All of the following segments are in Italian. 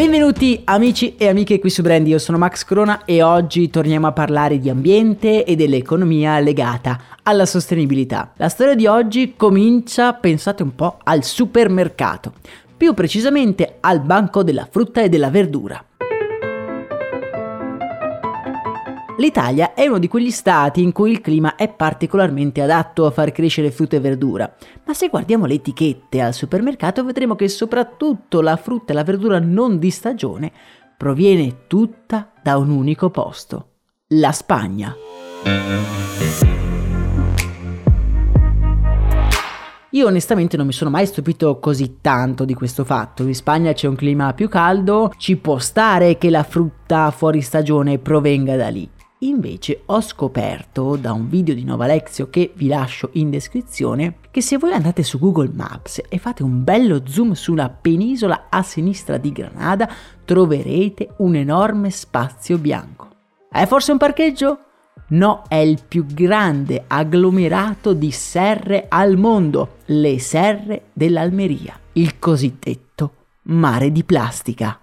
Benvenuti amici e amiche qui su Brand, io sono Max Corona e oggi torniamo a parlare di ambiente e dell'economia legata alla sostenibilità. La storia di oggi comincia, pensate un po', al supermercato, più precisamente al banco della frutta e della verdura. L'Italia è uno di quegli stati in cui il clima è particolarmente adatto a far crescere frutta e verdura, ma se guardiamo le etichette al supermercato vedremo che soprattutto la frutta e la verdura non di stagione proviene tutta da un unico posto, la Spagna. Io onestamente non mi sono mai stupito così tanto di questo fatto. In Spagna c'è un clima più caldo, ci può stare che la frutta fuori stagione provenga da lì. Invece ho scoperto da un video di Nova Lexio che vi lascio in descrizione che se voi andate su Google Maps e fate un bello zoom sulla penisola a sinistra di Granada troverete un enorme spazio bianco. È forse un parcheggio? No, è il più grande agglomerato di serre al mondo, le serre dell'Almeria, il cosiddetto mare di plastica.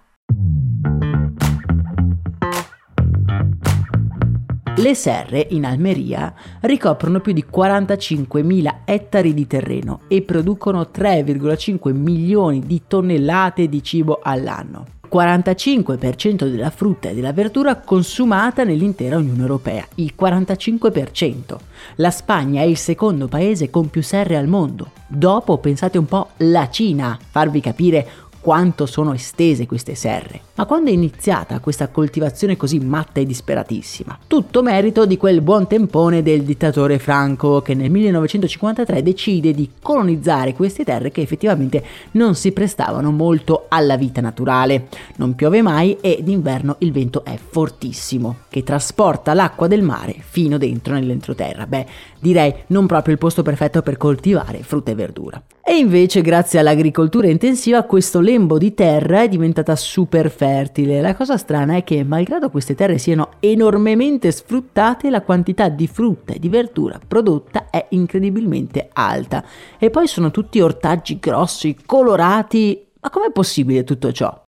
Le serre in Almeria ricoprono più di 45.000 ettari di terreno e producono 3,5 milioni di tonnellate di cibo all'anno. 45% della frutta e della verdura consumata nell'intera Unione Europea, il 45%. La Spagna è il secondo paese con più serre al mondo. Dopo, pensate un po', la Cina, farvi capire quanto sono estese queste serre. Ma quando è iniziata questa coltivazione così matta e disperatissima? Tutto merito di quel buon tempone del dittatore Franco che nel 1953 decide di colonizzare queste terre che effettivamente non si prestavano molto alla vita naturale. Non piove mai e d'inverno il vento è fortissimo, che trasporta l'acqua del mare fino dentro nell'entroterra. Beh, direi non proprio il posto perfetto per coltivare frutta e verdura. E invece grazie all'agricoltura intensiva questo lembo di terra è diventata super fertile. La cosa strana è che malgrado queste terre siano enormemente sfruttate, la quantità di frutta e di verdura prodotta è incredibilmente alta. E poi sono tutti ortaggi grossi, colorati. Ma com'è possibile tutto ciò?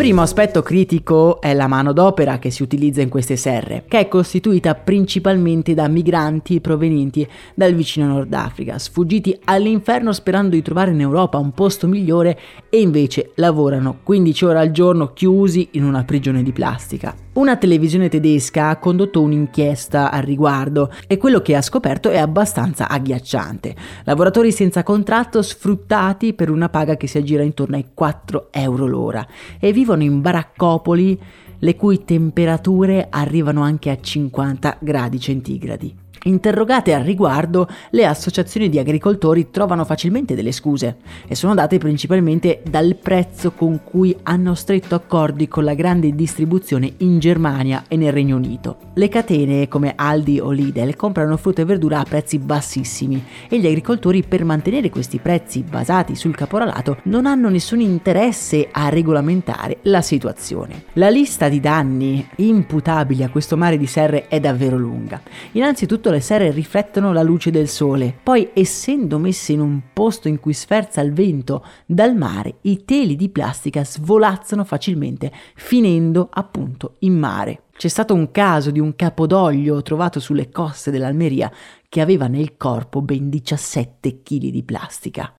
Primo aspetto critico è la manodopera che si utilizza in queste serre, che è costituita principalmente da migranti provenienti dal vicino Nord Africa, sfuggiti all'inferno sperando di trovare in Europa un posto migliore e invece lavorano 15 ore al giorno chiusi in una prigione di plastica. Una televisione tedesca ha condotto un'inchiesta al riguardo e quello che ha scoperto è abbastanza agghiacciante. Lavoratori senza contratto sfruttati per una paga che si aggira intorno ai 4 euro l'ora e vivono in baraccopoli le cui temperature arrivano anche a 50 gradi centigradi. Interrogate al riguardo, le associazioni di agricoltori trovano facilmente delle scuse e sono date principalmente dal prezzo con cui hanno stretto accordi con la grande distribuzione in Germania e nel Regno Unito. Le catene come Aldi o Lidl comprano frutta e verdura a prezzi bassissimi e gli agricoltori per mantenere questi prezzi basati sul caporalato non hanno nessun interesse a regolamentare la situazione. La lista di danni imputabili a questo mare di serre è davvero lunga. Innanzitutto le serre riflettono la luce del sole, poi essendo messe in un posto in cui sferza il vento dal mare, i teli di plastica svolazzano facilmente, finendo appunto in mare. C'è stato un caso di un capodoglio trovato sulle coste dell'Almeria che aveva nel corpo ben 17 kg di plastica.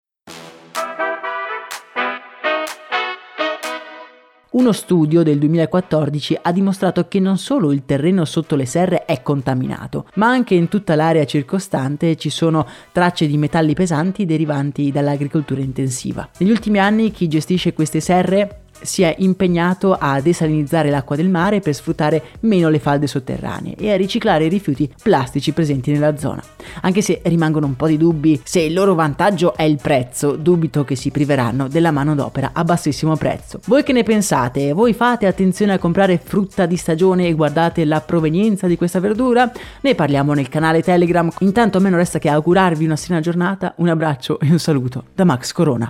Uno studio del 2014 ha dimostrato che non solo il terreno sotto le serre è contaminato, ma anche in tutta l'area circostante ci sono tracce di metalli pesanti derivanti dall'agricoltura intensiva. Negli ultimi anni chi gestisce queste serre si è impegnato a desalinizzare l'acqua del mare per sfruttare meno le falde sotterranee e a riciclare i rifiuti plastici presenti nella zona. Anche se rimangono un po' di dubbi se il loro vantaggio è il prezzo, dubito che si priveranno della manodopera a bassissimo prezzo. Voi che ne pensate? Voi fate attenzione a comprare frutta di stagione e guardate la provenienza di questa verdura? Ne parliamo nel canale Telegram. Intanto a me non resta che augurarvi una serena giornata, un abbraccio e un saluto da Max Corona.